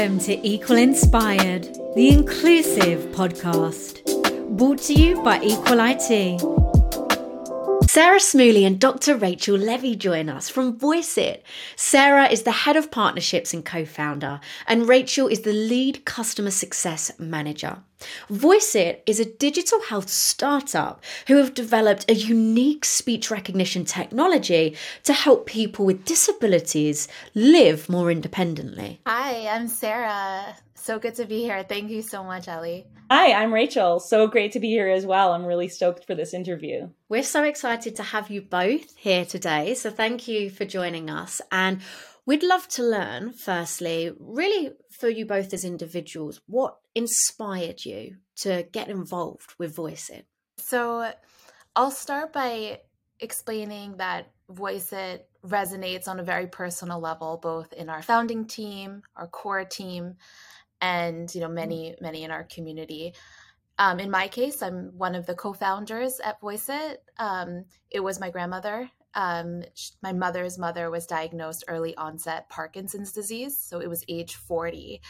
Welcome to Equal Inspired, the inclusive podcast, brought to you by Equal IT. Sara Smolley and Dr. Rachel Levy join us from Voice It. Sara is the head of partnerships and co founder, and Rachel is the lead customer success manager. Voice is a digital health startup who have developed a unique speech recognition technology to help people with disabilities live more independently. Hi, I'm Sara. So good to be here. Thank you so much, Ellie. Hi, I'm Rachel. So great to be here as well. I'm really stoked for this interview. We're so excited to have you both here today. So thank you for joining us. And we'd love to learn, firstly, really for you both as individuals, what inspired you to get involved with Voiceitt? So I'll start by explaining that Voiceitt resonates on a very personal level, both in our founding team, our core team, and you know mm. many many in our community um, in my case i'm one of the co-founders at Voiceitt um, it was my grandmother um, my mother's mother was diagnosed early onset parkinson's disease so it was age 40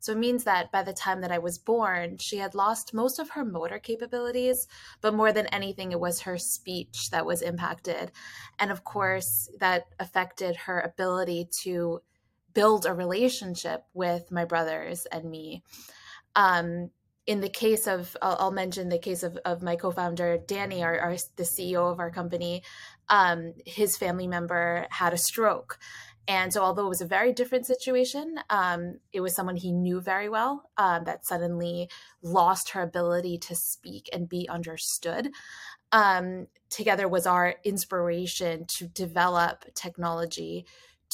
so it means that by the time that I was born, she had lost most of her motor capabilities, but more than anything, it was her speech that was impacted. And of course, that affected her ability to build a relationship with my brothers and me. Um, in the case of, I'll, I'll, mention the case of, of my co-founder Danny, our, our the CEO of our company. Um, his family member had a stroke, and so although it was a very different situation, um, it was someone he knew very well um, that suddenly lost her ability to speak and be understood. Um, together was our inspiration to develop technology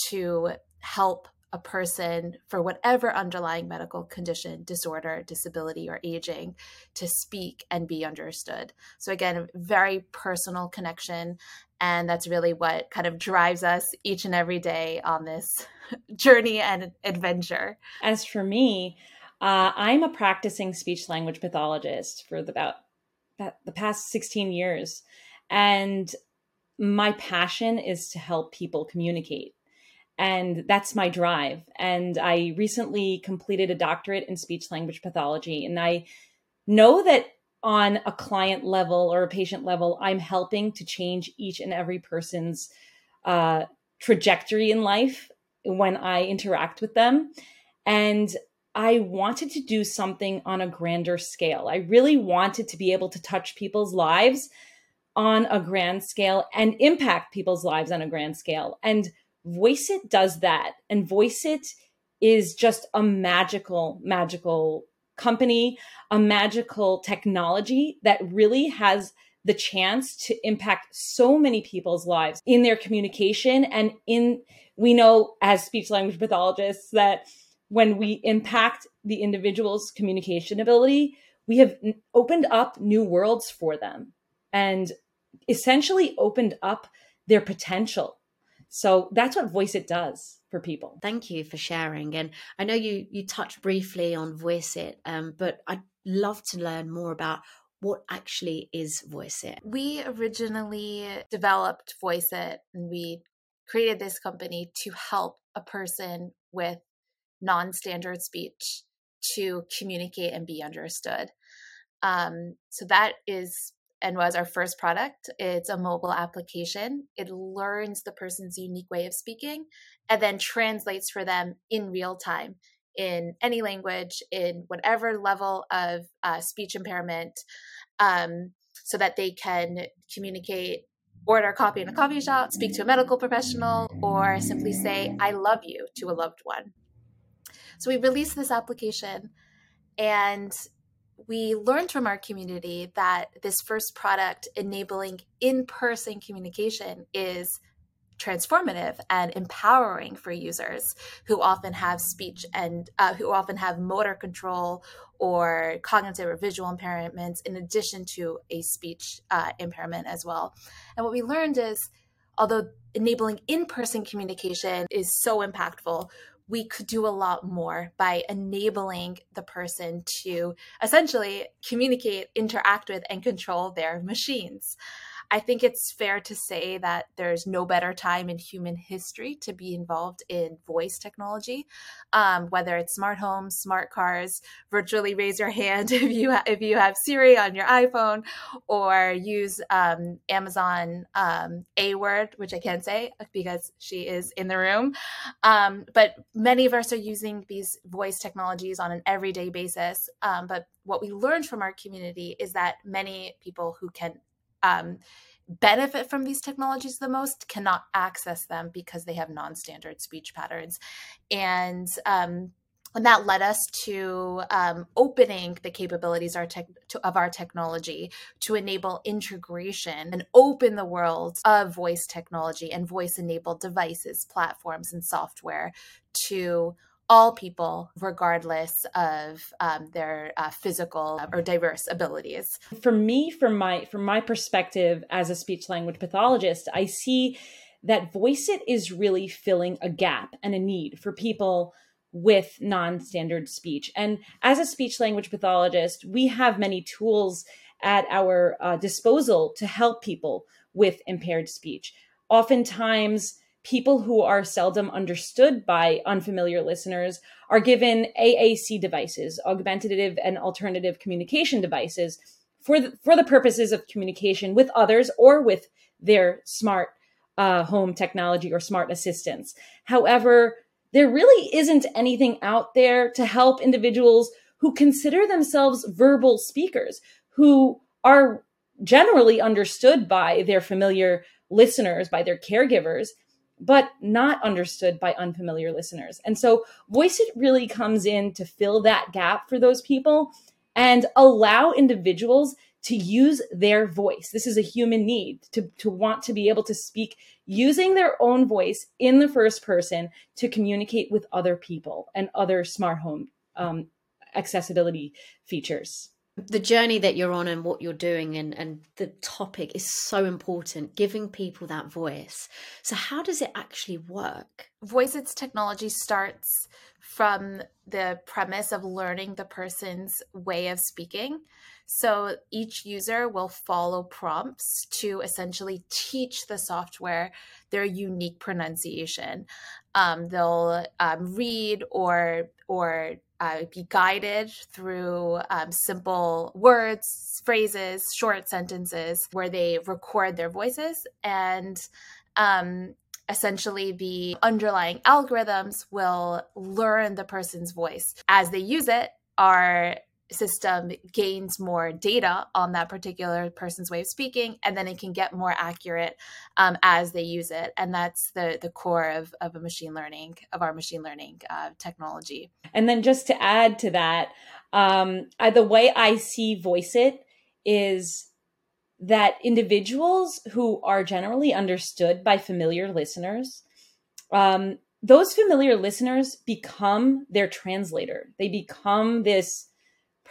to help a person for whatever underlying medical condition, disorder, disability, or aging to speak and be understood. So, again, very personal connection. And that's really what kind of drives us each and every day on this journey and adventure. As for me, uh, I'm a practicing speech language pathologist for the, about, about the past 16 years. And my passion is to help people communicate and that's my drive and i recently completed a doctorate in speech language pathology and i know that on a client level or a patient level i'm helping to change each and every person's uh, trajectory in life when i interact with them. And i wanted to do something on a grander scale. I really wanted to be able to touch people's lives on a grand scale and impact people's lives on a grand scale. And Voiceitt does that. And Voiceitt is just a magical, magical company, a magical technology that really has the chance to impact so many people's lives in their communication and in we know as speech language pathologists that when we impact the individual's communication ability we have opened up new worlds for them and essentially opened up their potential so that's what Voiceitt does for people. Thank you for sharing. And I know you you touched briefly on Voiceitt, um, but I'd love to learn more about what actually is Voiceitt. We originally developed Voiceitt and we created this company to help a person with non-standard speech to communicate and be understood. Um, so that is and was our first product. It's a mobile application. It learns the person's unique way of speaking and then translates for them in real time in any language, in whatever level of uh, speech impairment, um, so that they can communicate, order coffee in a coffee shop, speak to a medical professional, or simply say, I love you to a loved one. So we released this application and we learned from our community that this first product enabling in person communication is transformative and empowering for users who often have speech and uh, who often have motor control or cognitive or visual impairments in addition to a speech uh, impairment as well. And what we learned is although enabling in person communication is so impactful, we could do a lot more by enabling the person to essentially communicate, interact with, and control their machines. I think it's fair to say that there's no better time in human history to be involved in voice technology, um, whether it's smart homes, smart cars. Virtually raise your hand if you ha- if you have Siri on your iPhone, or use um, Amazon um, A word, which I can't say because she is in the room. Um, but many of us are using these voice technologies on an everyday basis. Um, but what we learned from our community is that many people who can um, benefit from these technologies the most cannot access them because they have non-standard speech patterns. And um, and that led us to um, opening the capabilities our tech, to, of our technology to enable integration and open the world of voice technology and voice enabled devices platforms and software to all people, regardless of um, their uh, physical or diverse abilities. For me, from my from my perspective as a speech language pathologist, I see that Voiceitt is really filling a gap and a need for people with non-standard speech. And as a speech language pathologist, we have many tools at our uh, disposal to help people with impaired speech. Oftentimes, people who are seldom understood by unfamiliar listeners are given AAC devices, augmentative and alternative communication devices, for the, for the purposes of communication with others or with their smart uh, home technology or smart assistants. However, there really isn't anything out there to help individuals who consider themselves verbal speakers, who are generally understood by their familiar listeners, by their caregivers, but not understood by unfamiliar listeners. And so Voiceitt really comes in to fill that gap for those people and allow individuals to use their voice. This is a human need to, to want to be able to speak using their own voice in the first person to communicate with other people and other smart home um, accessibility features the journey that you're on and what you're doing and, and the topic is so important giving people that voice. So how does it actually work? Voiceitt's technology starts from the premise of learning the person's way of speaking. So each user will follow prompts to essentially teach the software their unique pronunciation um, they'll um, read or or uh, be guided through um, simple words, phrases, short sentences where they record their voices. And um, essentially, the underlying algorithms will learn the person's voice. As they use it, our system gains more data on that particular person's way of speaking and then it can get more accurate um, as they use it. And that's the the core of, of a machine learning of our machine learning uh, technology. And then just to add to that um, I, the way i see Voiceitt is that individuals who are generally understood by familiar listeners um, those familiar listeners become their translator. They become this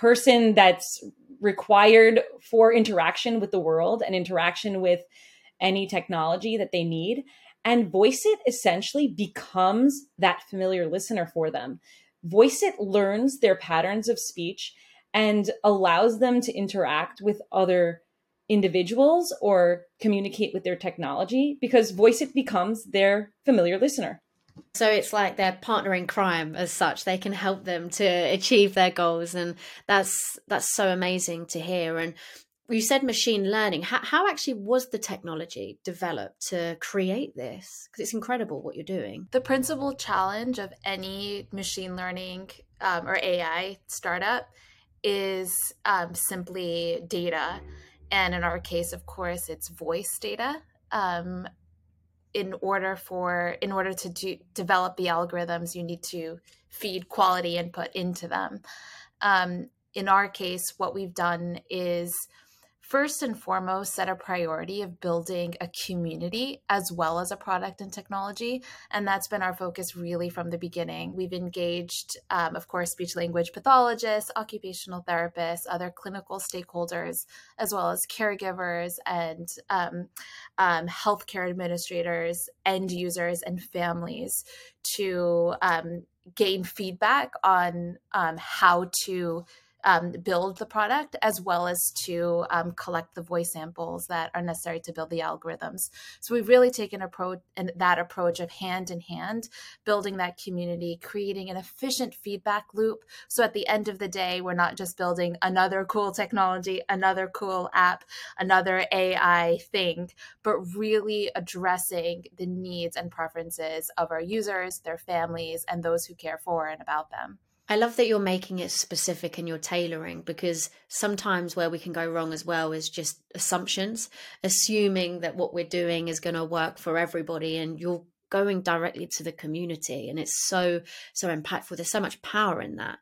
person that's required for interaction with the world and interaction with any technology that they need. And Voiceitt essentially becomes that familiar listener for them. Voiceitt learns their patterns of speech and allows them to interact with other individuals or communicate with their technology because Voiceitt becomes their familiar listener. So it's like their partner in crime as such. They can help them to achieve their goals, and that's that's so amazing to hear. And you said machine learning. How, how actually was the technology developed to create this? Because it's incredible what you're doing. The principal challenge of any machine learning um, or AI startup is um, simply data. And in our case, of course, it's voice data. Um, in order for in order to do, develop the algorithms you need to feed quality input into them. Um, in our case what we've done is first and foremost set a priority of building a community as well as a product and technology. And that's been our focus really from the beginning. We've engaged, um, of course, speech language pathologists, occupational therapists, other clinical stakeholders, as well as caregivers and um, um, healthcare administrators, end users, and families to um, gain feedback on um, how to um, build the product as well as to um, collect the voice samples that are necessary to build the algorithms. So we've really taken approach and that approach of hand in hand, building that community, creating an efficient feedback loop. So at the end of the day, we're not just building another cool technology, another cool app, another AI thing, but really addressing the needs and preferences of our users, their families, and those who care for and about them. I love that you're making it specific and you're tailoring because sometimes where we can go wrong as well is just assumptions, assuming that what we're doing is going to work for everybody and you're going directly to the community and it's so so impactful there's so much power in that.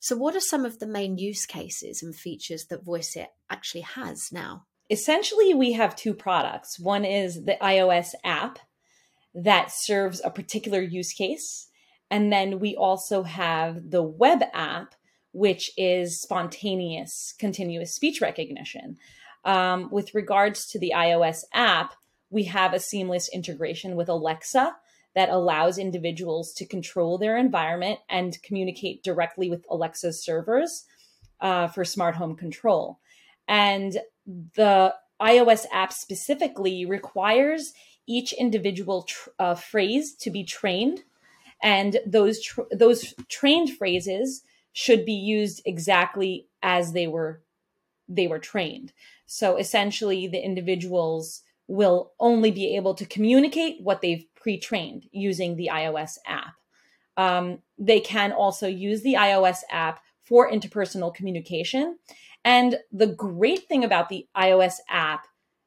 So what are some of the main use cases and features that Voiceitt actually has now? Essentially we have two products. One is the iOS app that serves a particular use case and then we also have the web app, which is spontaneous continuous speech recognition. Um, with regards to the iOS app, we have a seamless integration with Alexa that allows individuals to control their environment and communicate directly with Alexa's servers uh, for smart home control. And the iOS app specifically requires each individual tr- uh, phrase to be trained and those tr- those trained phrases should be used exactly as they were they were trained. So essentially the individuals will only be able to communicate what they've pre-trained using the ios app. Um, they can also use the ios app for interpersonal communication. And the great thing about the ios app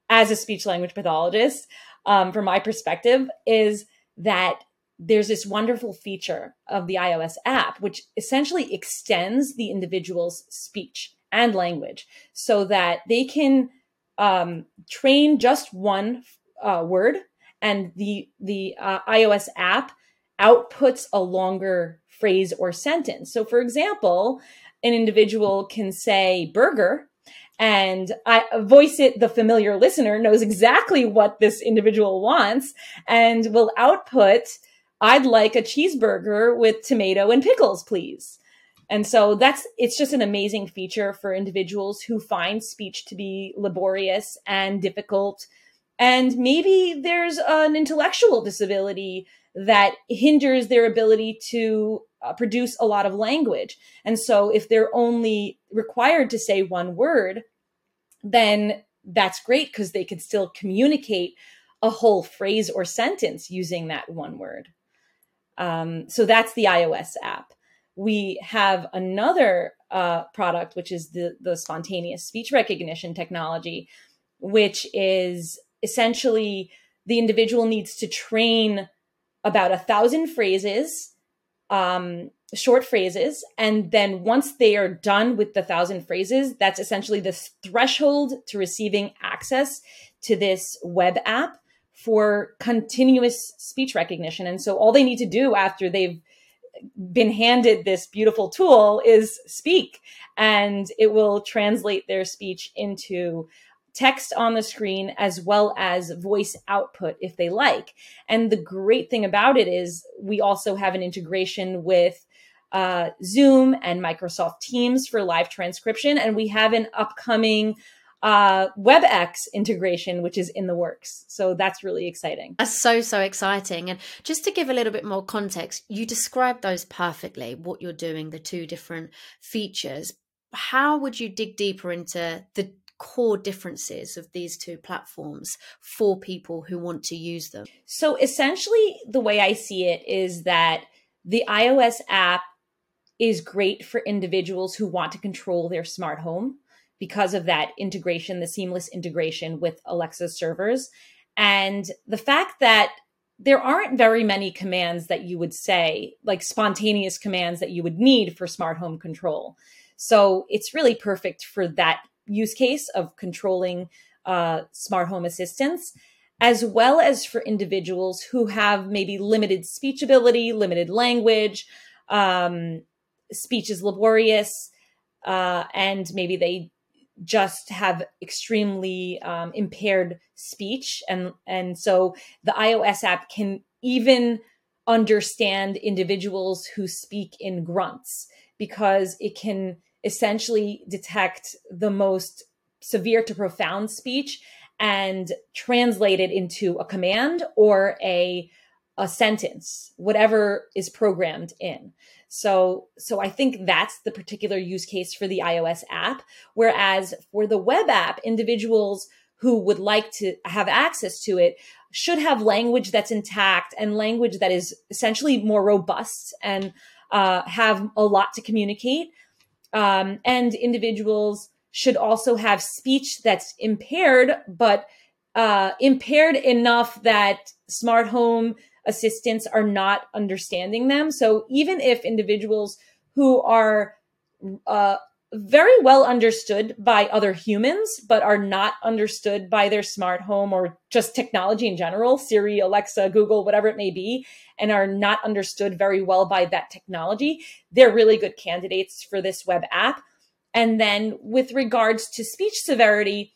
as a speech language pathologist um, from my perspective is that there's this wonderful feature of the iOS app, which essentially extends the individual's speech and language so that they can um, train just one uh, word and the the uh, iOS app outputs a longer phrase or sentence. So for example, an individual can say burger and I Voiceitt the familiar listener knows exactly what this individual wants and will output I'd like a cheeseburger with tomato and pickles, please. And so that's it's just an amazing feature for individuals who find speech to be laborious and difficult. And maybe there's an intellectual disability that hinders their ability to uh, produce a lot of language. And so if they're only required to say one word, then that's great because they can still communicate a whole phrase or sentence using that one word. Um, so that's the iOS app. We have another uh, product, which is the, the spontaneous speech recognition technology, which is essentially the individual needs to train about a thousand phrases, um, short phrases. And then once they are done with the thousand phrases, that's essentially the threshold to receiving access to this web app for continuous speech recognition. And so all they need to do after they've been handed this beautiful tool is speak, and it will translate their speech into text on the screen as well as voice output if they like. And the great thing about it is we also have an integration with uh, Zoom and Microsoft Teams for live transcription, and we have an upcoming uh, WebEx integration, which is in the works. So that's really exciting. That's so, so exciting. And just to give a little bit more context, you described those perfectly, what you're doing, the two different features. How would you dig deeper into the core differences of these two platforms for people who want to use them? So essentially, the way I see it is that the iOS app is great for individuals who want to control their smart home because of that integration, the seamless integration with Alexa servers. And the fact that there aren't very many commands that you would say, like spontaneous commands that you would need for smart home control. So it's really perfect for that use case of controlling uh, smart home assistants, as well as for individuals who have maybe limited speech ability, limited language, um, speech is laborious, uh, and maybe they just have extremely um, impaired speech. And and so the ios app can even understand individuals who speak in grunts because it can essentially detect the most severe to profound speech and translate it into a command or a a sentence whatever is programmed in. So so i think that's the particular use case for the ios app. Whereas for the web app individuals who would like to have access to it should have language that's intact and language that is essentially more robust and uh, have a lot to communicate. Um, and individuals should also have speech that's impaired but uh, impaired enough that smart home assistants are not understanding them. So even if individuals who are uh, very well understood by other humans, but are not understood by their smart home or just technology in general, Siri, Alexa, Google, whatever it may be, and are not understood very well by that technology, they're really good candidates for this web app. And then with regards to speech severity,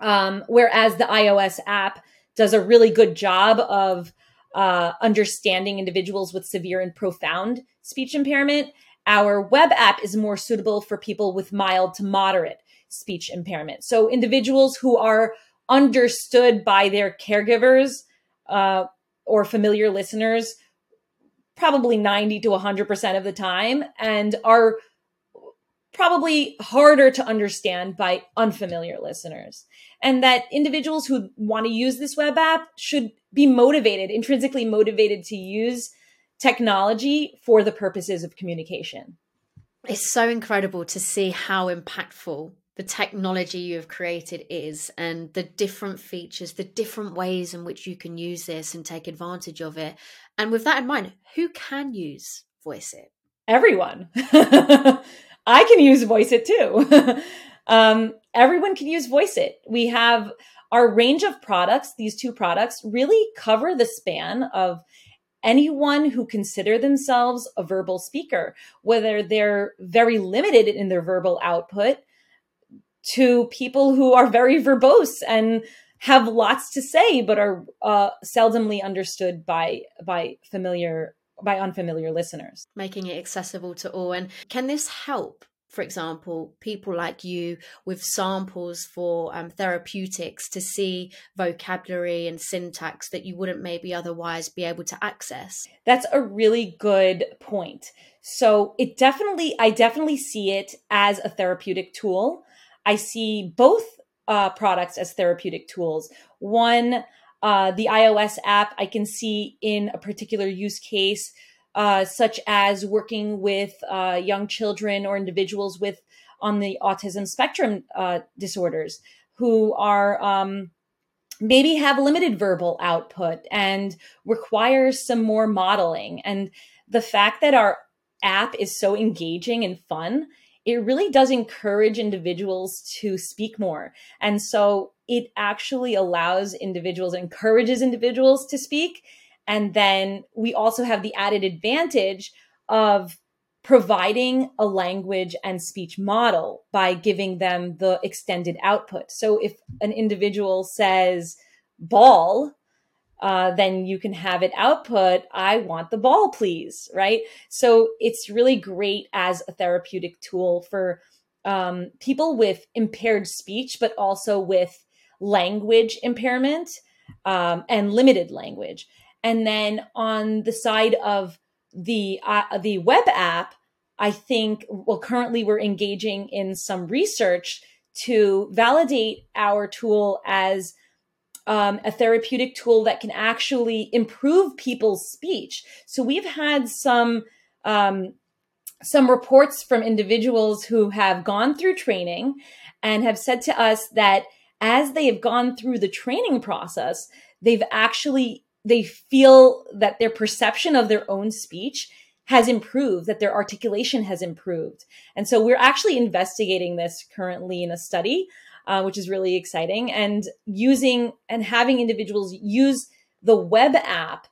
um, whereas the iOS app does a really good job of uh, understanding individuals with severe and profound speech impairment. Our web app is more suitable for people with mild to moderate speech impairment. So individuals who are understood by their caregivers uh, or familiar listeners probably 90 to 100% of the time and are probably harder to understand by unfamiliar listeners. And that individuals who want to use this web app should be motivated, intrinsically motivated to use technology for the purposes of communication. It's so incredible to see how impactful the technology you have created is and the different features, the different ways in which you can use this and take advantage of it. And with that in mind, who can use Voiceitt? Everyone. I can use Voiceitt too. um, everyone can use Voiceitt. We have our range of products, these two products really cover the span of anyone who consider themselves a verbal speaker, whether they're very limited in their verbal output to people who are very verbose and have lots to say but are uh, seldomly understood by by familiar by unfamiliar listeners. Making it accessible to all. And can this help for example, people like you with samples for um, therapeutics to see vocabulary and syntax that you wouldn't maybe otherwise be able to access? That's a really good point. So it definitely, I definitely see it as a therapeutic tool. I see both uh, products as therapeutic tools. One, uh, the iOS app, I can see in a particular use case uh, such as working with uh, young children or individuals with on the autism spectrum uh, disorders who are um, maybe have limited verbal output and require some more modeling. And the fact that our app is so engaging and fun, it really does encourage individuals to speak more. And so it actually allows individuals, encourages individuals to speak and then we also have the added advantage of providing a language and speech model by giving them the extended output. So if an individual says ball, uh, then you can have it output, I want the ball, please, right? So it's really great as a therapeutic tool for um, people with impaired speech, but also with language impairment um, and limited language. And then on the side of the uh, the web app, I think well currently we're engaging in some research to validate our tool as um, a therapeutic tool that can actually improve people's speech. So we've had some um, some reports from individuals who have gone through training and have said to us that as they have gone through the training process, they've actually they feel that their perception of their own speech has improved, that their articulation has improved. And so we're actually investigating this currently in a study, uh, which is really exciting, and using and having individuals use the web app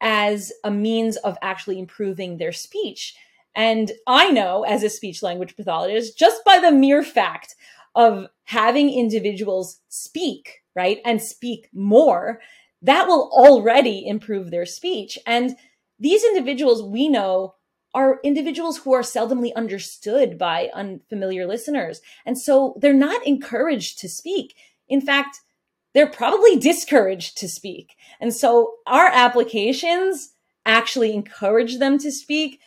as a means of actually improving their speech. And I know as a speech language pathologist, just by the mere fact of having individuals speak, right, and speak more, that will already improve their speech. And these individuals we know are individuals who are seldomly understood by unfamiliar listeners. And so they're not encouraged to speak. In fact, they're probably discouraged to speak. And so our applications actually encourage them to speak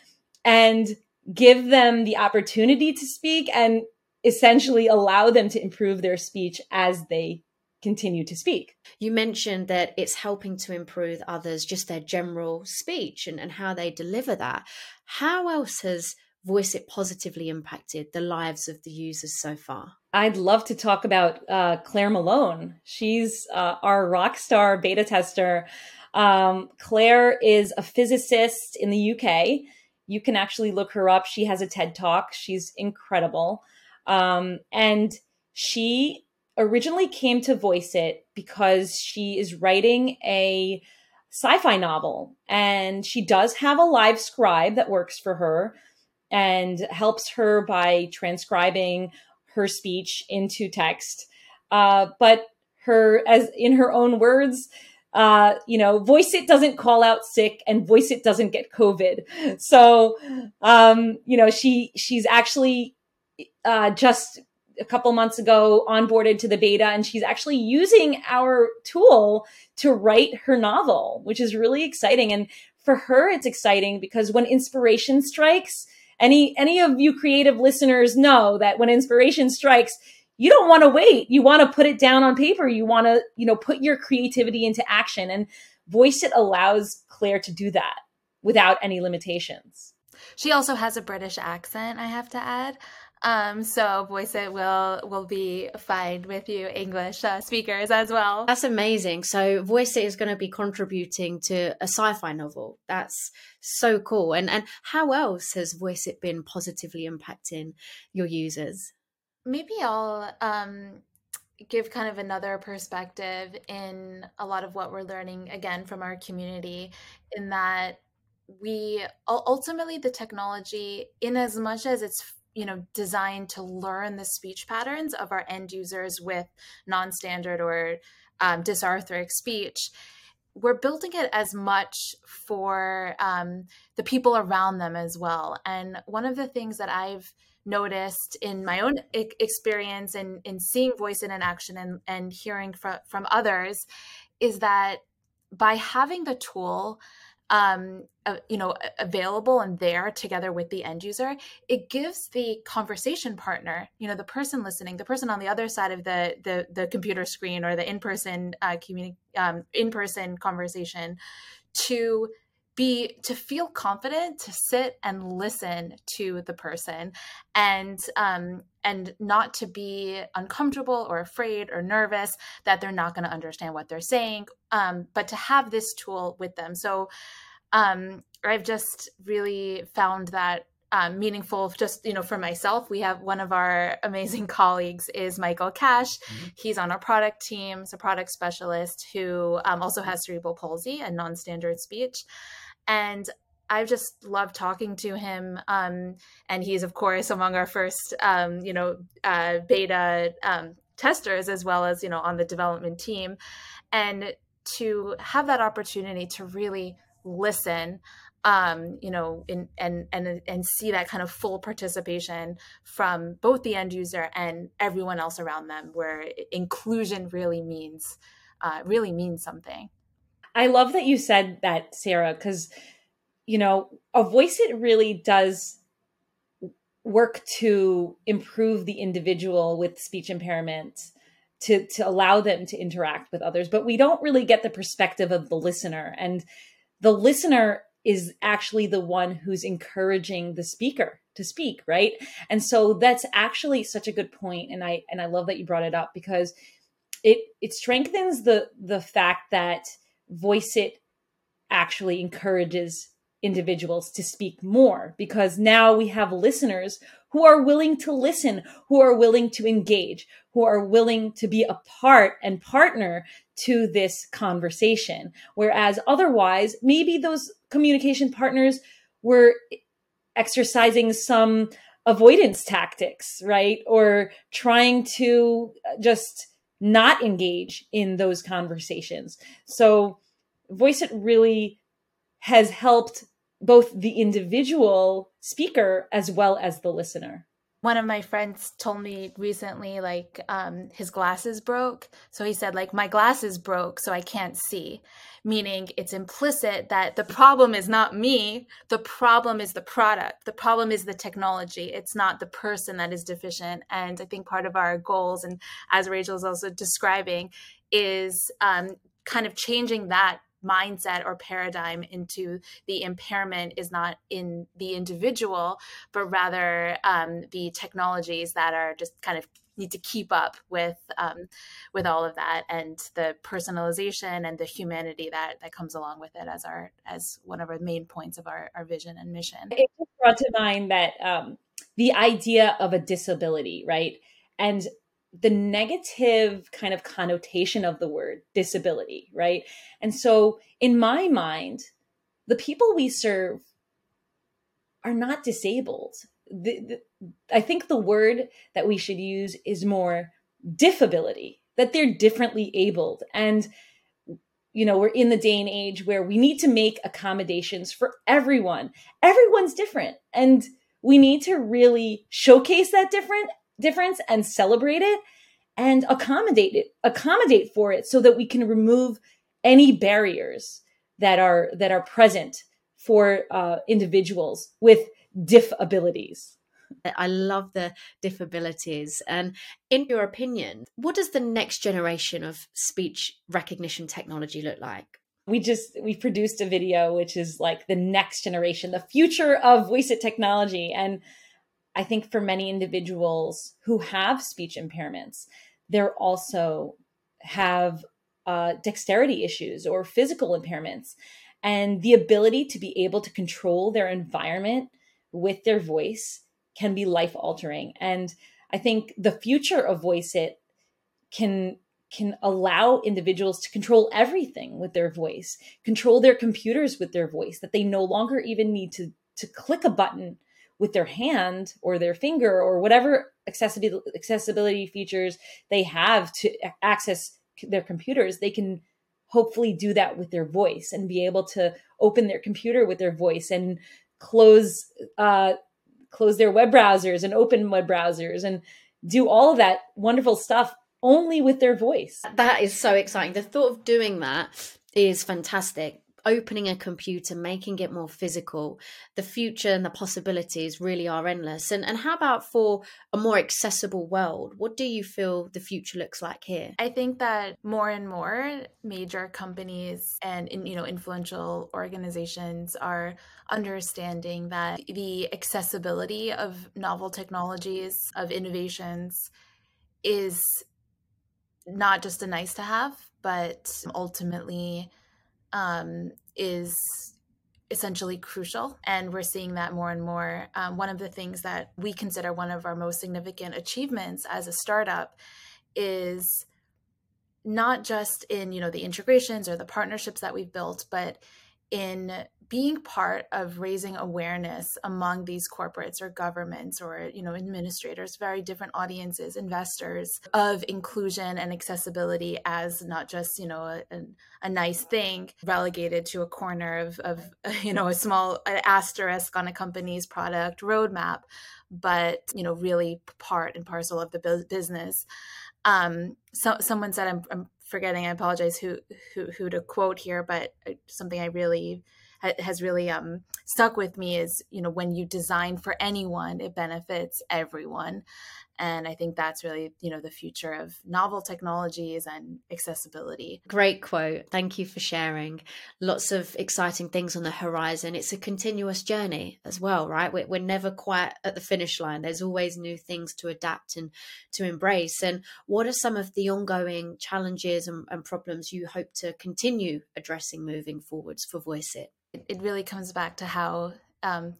and give them the opportunity to speak and essentially allow them to improve their speech as they continue to speak. You mentioned that it's helping to improve others, just their general speech and, and how they deliver that. How else has Voiceitt positively impacted the lives of the users so far? I'd love to talk about uh, Claire Malone. She's uh, our rock star beta tester. Um, Claire is a physicist in the UK. You can actually look her up. She has a TED talk. She's incredible. Um, and she originally came to Voiceitt because she is writing a sci-fi novel and she does have a live scribe that works for her and helps her by transcribing her speech into text. Uh, but her as in her own words uh, you know Voiceitt doesn't call out sick and Voiceitt doesn't get covid. So um, you know she she's actually uh, just a couple months ago onboarded to the beta and she's actually using our tool to write her novel which is really exciting. And for her it's exciting because when inspiration strikes any any of you creative listeners know that when inspiration strikes you don't want to wait. You want to put it down on paper. You want to you know put your creativity into action. And Voiceitt allows claire to do that without any limitations. She also has a british accent i have to add um, so Voiceitt will will be fine with you English uh, speakers as well. That's amazing. So Voiceitt is going to be contributing to a sci-fi novel. That's so cool. And and how else has Voiceitt been positively impacting your users? Maybe I'll um, give kind of another perspective in a lot of what we're learning again from our community in that we ultimately the technology in as much as it's you know designed to learn the speech patterns of our end users with non-standard or um, dysarthric speech we're building it as much for um, the people around them as well. And one of the things that i've noticed in my own experience in, in seeing voice in action and, and hearing from, from others is that by having the tool um, uh, you know available and there together with the end user it gives the conversation partner you know the person listening the person on the other side of the the, the computer screen or the in-person uh, communi- um, in-person conversation to be to feel confident to sit and listen to the person. And um, and not to be uncomfortable or afraid or nervous that they're not going to understand what they're saying um, but to have this tool with them. So um, i've just really found that um, meaningful just you know for myself we have one of our amazing colleagues is michael cash. Mm-hmm. he's on our product team he's a product specialist who um, also has cerebral palsy and non-standard speech. And I've just loved talking to him. Um, and he's, of course, among our first, um, you know, uh, beta um, testers, as well as, you know, on the development team. And to have that opportunity to really listen, um, you know, in, and, and, and see that kind of full participation from both the end user and everyone else around them, where inclusion really means, uh, really means something. I love that you said that, Sara, because, you know, a Voiceitt really does work to improve the individual with speech impairment to to allow them to interact with others but we don't really get the perspective of the listener. And the listener is actually the one who's encouraging the speaker to speak right? And so that's actually such a good point and i and i love that you brought it up because it it strengthens the the fact that Voiceitt actually encourages individuals to speak more because now we have listeners who are willing to listen, who are willing to engage, who are willing to be a part and partner to this conversation. Whereas otherwise, maybe those communication partners were exercising some avoidance tactics, right? Or trying to just not engage in those conversations. So, Voiceitt really has helped both the individual speaker as well as the listener. One of my friends told me recently like um, his glasses broke. So he said like my glasses broke so i can't see. Meaning it's implicit that the problem is not me. The problem is the product. The problem is the technology. It's not the person that is deficient. And i think part of our goals and as rachel is also describing is um, kind of changing that mindset or paradigm into the impairment is not in the individual, but rather um, the technologies that are just kind of need to keep up with um, with all of that and the personalization and the humanity that that comes along with it as our as one of our main points of our, our vision and mission. It just brought to mind that um, the idea of a disability, right? And the negative kind of connotation of the word disability, right? And so, in my mind, the people we serve are not disabled. The, the, I think the word that we should use is more diffability, that they're differently abled. And, you know, we're in the day and age where we need to make accommodations for everyone. Everyone's different. And we need to really showcase that different difference and celebrate it and accommodate it accommodate for it so that we can remove any barriers that are that are present for uh, individuals with diff abilities I love the diff abilities. And in your opinion, what does the next generation of speech recognition technology look like? We just we produced a video which is like the next generation, the future of voice it technology. And I think for many individuals who have speech impairments, they're also have uh, dexterity issues or physical impairments. And the ability to be able to control their environment with their voice can be life altering. And I think the future of Voiceitt can can allow individuals to control everything with their voice, control their computers with their voice, that they no longer even need to to click a button with their hand or their finger or whatever accessibility accessibility features they have to access their computers they can hopefully do that with their voice and be able to open their computer with their voice and close uh, close their web browsers and open web browsers and do all of that wonderful stuff only with their voice. That is so exciting. The thought of doing that is fantastic opening a computer, making it more physical, the future and the possibilities really are endless. And and how about for a more accessible world? What do you feel the future looks like here? I think that more and more major companies and you know influential organizations are understanding that the accessibility of novel technologies, of innovations is not just a nice to have, but ultimately um, is essentially crucial. And we're seeing that more and more. Um, one of the things that we consider one of our most significant achievements as a startup is not just in you know the integrations or the partnerships that we've built but in being part of raising awareness among these corporates or governments or you know administrators very different audiences investors of inclusion and accessibility as not just you know a, a nice thing relegated to a corner of, of you know a small asterisk on a company's product roadmap but you know really part and parcel of the business. Um so someone said I'm, I'm forgetting i apologize who who who to quote here but uh, something i really has really um, stuck with me is you know when you design for anyone it benefits everyone. And i think that's really you know the future of novel technologies and accessibility. Great quote. Thank you for sharing. Lots of exciting things on the horizon. It's a continuous journey as well right? We're, we're never quite at the finish line. There's always new things to adapt and to embrace. And what are some of the ongoing challenges and, and problems you hope to continue addressing moving forwards for Voiceitt it really comes back to how um,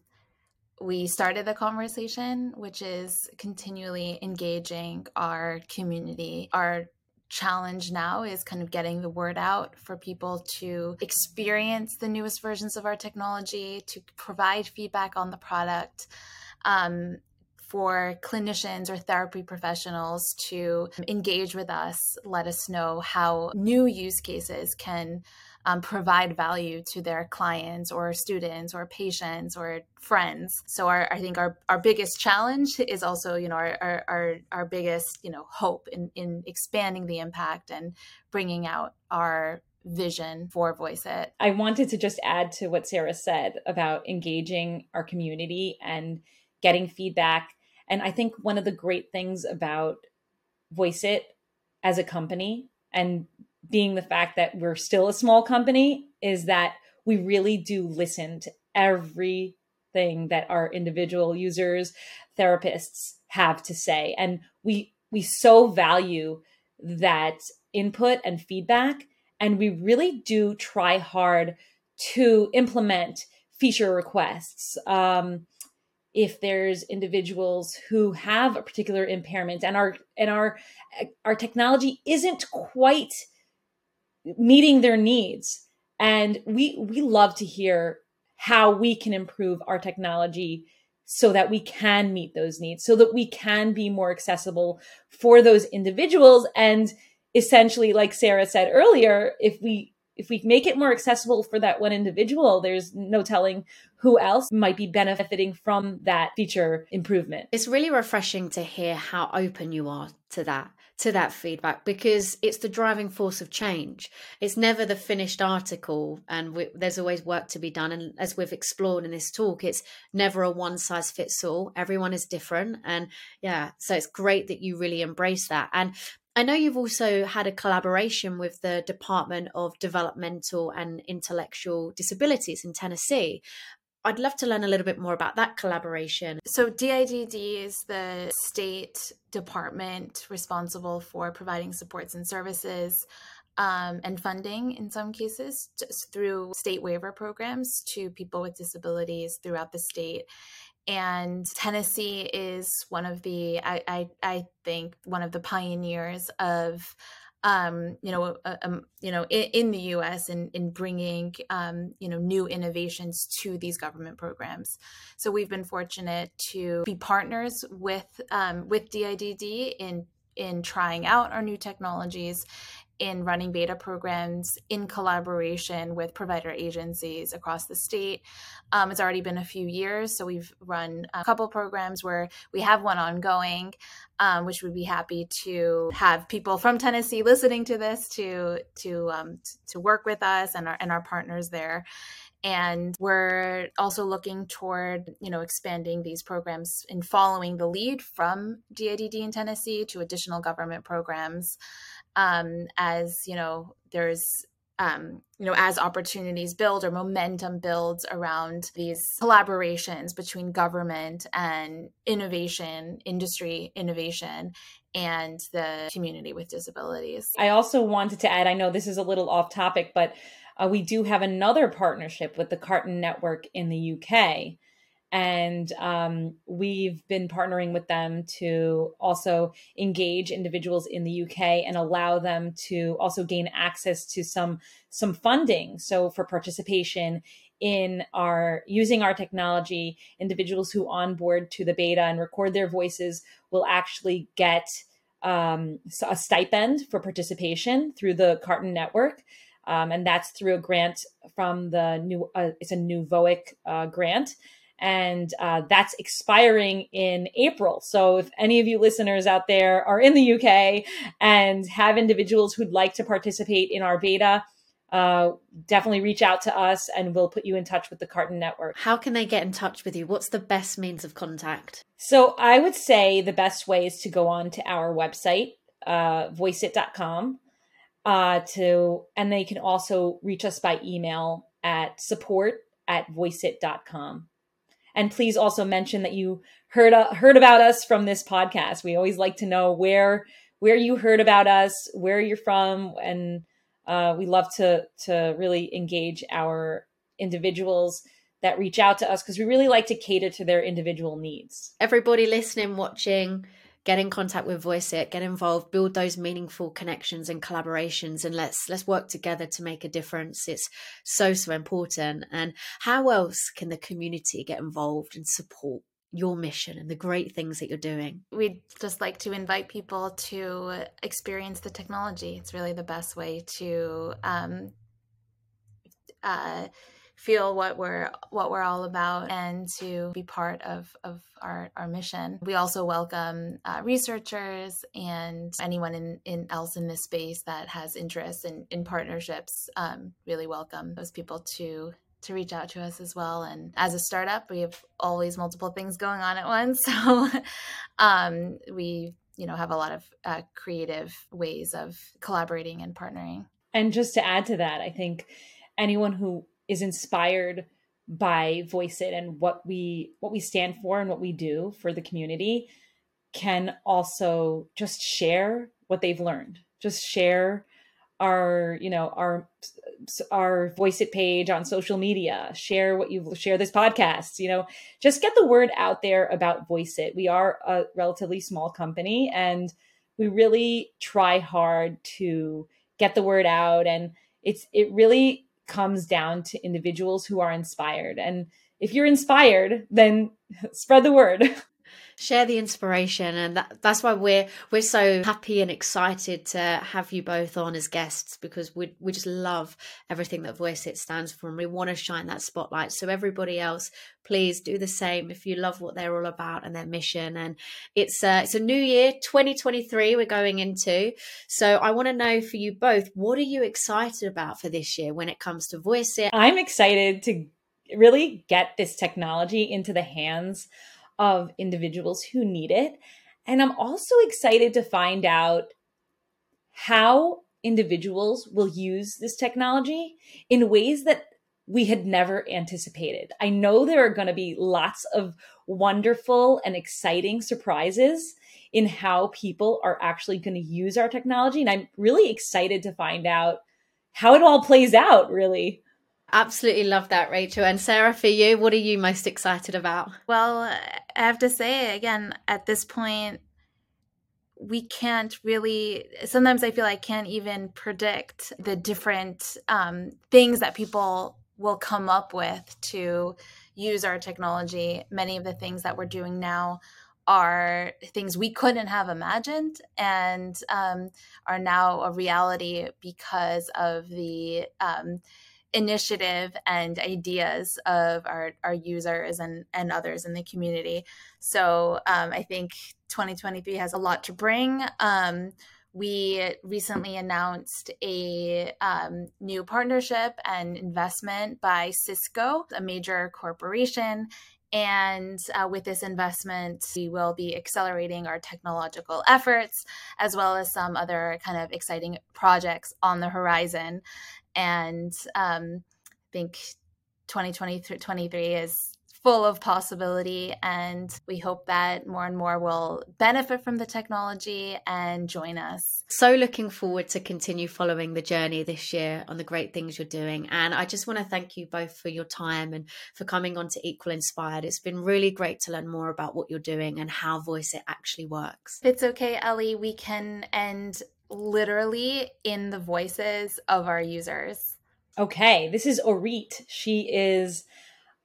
we started the conversation, which is continually engaging our community. Our challenge now is kind of getting the word out for people to experience the newest versions of our technology, to provide feedback on the product. Um, for clinicians or therapy professionals to engage with us, let us know how new use cases can um, provide value to their clients or students or patients or friends. So our, I think our, our biggest challenge is also, you know, our, our, our, biggest, you know, hope in, in expanding the impact and bringing out our vision for Voiceitt. I wanted to just add to what Sara said about engaging our community and getting feedback. And I think one of the great things about Voiceitt as a company and being the fact that we're still a small company is that we really do listen to everything that our individual users, therapists have to say. And we we so value that input and feedback and we really do try hard to implement feature requests. Um, if there's individuals who have a particular impairment and our and our our technology isn't quite meeting their needs. And we we love to hear how we can improve our technology so that we can meet those needs so that we can be more accessible for those individuals. And essentially like Sara said earlier if we if we make it more accessible for that one individual there's no telling who else might be benefiting from that feature improvement. It's really refreshing to hear how open you are to that to that feedback because it's the driving force of change. It's never the finished article, and we, there's always work to be done. And as we've explored in this talk, it's never a one size fits all. Everyone is different. And yeah, so it's great that you really embrace that. And I know you've also had a collaboration with the Department of Developmental and Intellectual Disabilities in Tennessee. I'd love to learn a little bit more about that collaboration. So, DIDD is the state department responsible for providing supports and services um, and funding in some cases through state waiver programs to people with disabilities throughout the state and Tennessee is one of the I, I, I think one of the pioneers of um, you know um, you know in, in, the U.S. in in bringing um, you know new innovations to these government programs. So we've been fortunate to be partners with um, with DIDD in in trying out our new technologies in running beta programs in collaboration with provider agencies across the state. Um, it's already been a few years, so we've run a couple programs where we have one ongoing, um, which would be happy to have people from Tennessee listening to this to to um, to work with us and our and our partners there and we're also looking toward you know expanding these programs and following the lead from DIDD in Tennessee to additional government programs um, as you know there's um, you know as opportunities build or momentum builds around these collaborations between government and innovation industry innovation and the community with disabilities. I also wanted to add i know this is a little off topic but uh, we do have another partnership with the carton network in the uk and um, we've been partnering with them to also engage individuals in the UK and allow them to also gain access to some some funding. So for participation in our using our technology, individuals who onboard to the beta and record their voices will actually get um, a stipend for participation through the Carton Network. Um, and that's through a grant from the new, uh, it's a new VOIC uh, grant and uh, that's expiring in April. So, if any of you listeners out there are in the UK and have individuals who'd like to participate in our beta, uh, definitely reach out to us and we'll put you in touch with the Carton Network. How can they get in touch with you? What's the best means of contact? So, I would say the best way is to go on to our website, uh, voiceitt.com. Uh, to and they can also reach us by email at support at voiceitt.com. And please also mention that you heard uh, heard about us from this podcast. We always like to know where where you heard about us, where you're from, and uh, we love to to really engage our individuals that reach out to us because we really like to cater to their individual needs. Everybody listening, watching, get in contact with Voiceitt get involved build those meaningful connections and collaborations and let's let's work together to make a difference. It's so so important. And how else can the community get involved and support your mission and the great things that you're doing? We'd just like to invite people to experience the technology. It's really the best way to um, uh, feel what we're what we're all about and to be part of of our, our mission. We also welcome uh, researchers and anyone in, in else in this space that has interest in, in partnerships. Um, really welcome those people to to reach out to us as well. And as a startup, we have always multiple things going on at once. So um, we, you know, have a lot of uh, creative ways of collaborating and partnering. And just to add to that, I think anyone who is inspired by Voiceitt and what we what we stand for and what we do for the community can also just share what they've learned. Just share our you know our our Voiceitt page on social media. Share what you share this podcast you know. Just get the word out there about Voiceitt. We are a relatively small company and we really try hard to get the word out and it's it really comes down to individuals who are inspired. And if you're inspired then spread the word share the inspiration and that, that's why we're we're so happy and excited to have you both on as guests because we we just love everything that Voiceitt stands for and we want to shine that spotlight. So everybody else please do the same if you love what they're all about and their mission. And it's uh, it's a new year 2023 we're going into. So i want to know for you both what are you excited about for this year when it comes to Voiceitt? I'm excited to really get this technology into the hands of individuals who need it. And I'm also excited to find out how individuals will use this technology in ways that we had never anticipated. I know there are going to be lots of wonderful and exciting surprises in how people are actually going to use our technology. And I'm really excited to find out how it all plays out, really. Absolutely love that, Rachel. And Sara, for you, what are you most excited about? Well, I have to say, again, at this point, we can't really sometimes i feel i can't even predict the different um, things that people will come up with to use our technology many of the things that we're doing now are things we couldn't have imagined and um, are now a reality because of the um, initiative and ideas of our, our users and, and others in the community. So um, I think 2023 has a lot to bring. Um, we recently announced a um, new partnership and investment by Cisco, a major corporation. And uh, with this investment, we will be accelerating our technological efforts as well as some other kind of exciting projects on the horizon and um, I think 2023 is full of possibility and we hope that more and more will benefit from the technology and join us. So looking forward to continue following the journey this year on the great things you're doing. And i just want to thank you both for your time and for coming on to equal inspired. It's been really great to learn more about what you're doing and how Voiceitt actually works. It's okay ellie. We can end literally in the voices of our users. Okay, this is Orit. She is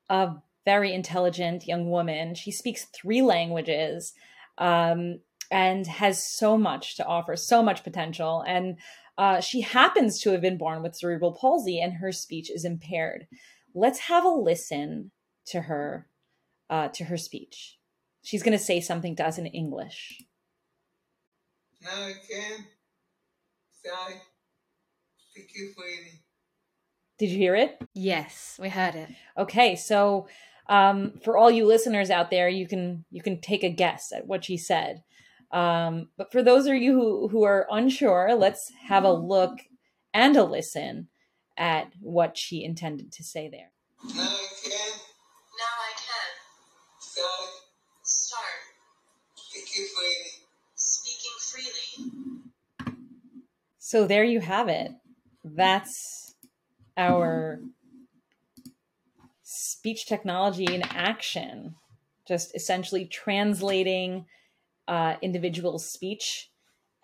a very intelligent young woman. She speaks three languages um, and has so much to offer, so much potential. And uh, she happens to have been born with cerebral palsy and her speech is impaired. Let's have a listen to her, uh, to her speech. She's going to say something to us in English. Now I can did you hear it? Yes, we heard it. Okay, so um, for all you listeners out there, you can you can take a guess at what she said. Um, but for those of you who, who are unsure, let's have a look and a listen at what she intended to say there. Now I can. Now I can. Start. Start. Speaking freely. Speaking freely. So there you have it. That's our speech technology in action, just essentially translating uh, individual speech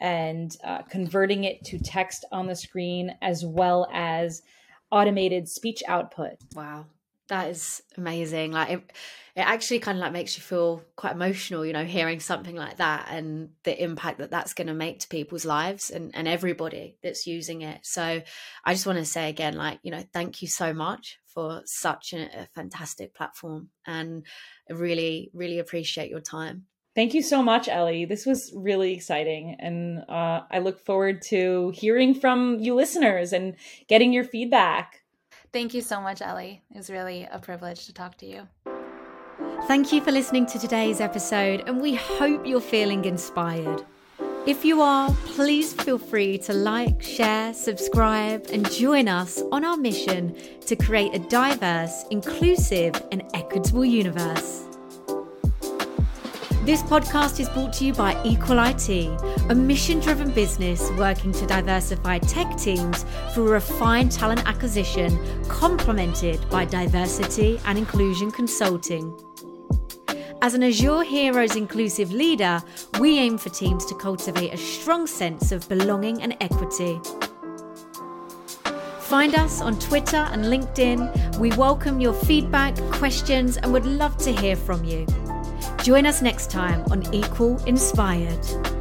and uh, converting it to text on the screen as well as automated speech output. Wow. That is amazing. Like it, it actually kind of like makes you feel quite emotional, you know, hearing something like that and the impact that that's going to make to people's lives and, and everybody that's using it. So I just want to say again, like, you know, thank you so much for such a, a fantastic platform and I really, really appreciate your time. Thank you so much, Ellie. This was really exciting. And uh, I look forward to hearing from you listeners and getting your feedback. Thank you so much, Ellie. It was really a privilege to talk to you. Thank you for listening to today's episode, and we hope you're feeling inspired. If you are, please feel free to like, share, subscribe, and join us on our mission to create a diverse, inclusive, and equitable universe. This podcast is brought to you by Equal IT, a mission driven business working to diversify tech teams through refined talent acquisition, complemented by diversity and inclusion consulting. As an Azure Heroes inclusive leader, we aim for teams to cultivate a strong sense of belonging and equity. Find us on Twitter and LinkedIn. We welcome your feedback, questions, and would love to hear from you. Join us next time on Equal Inspired.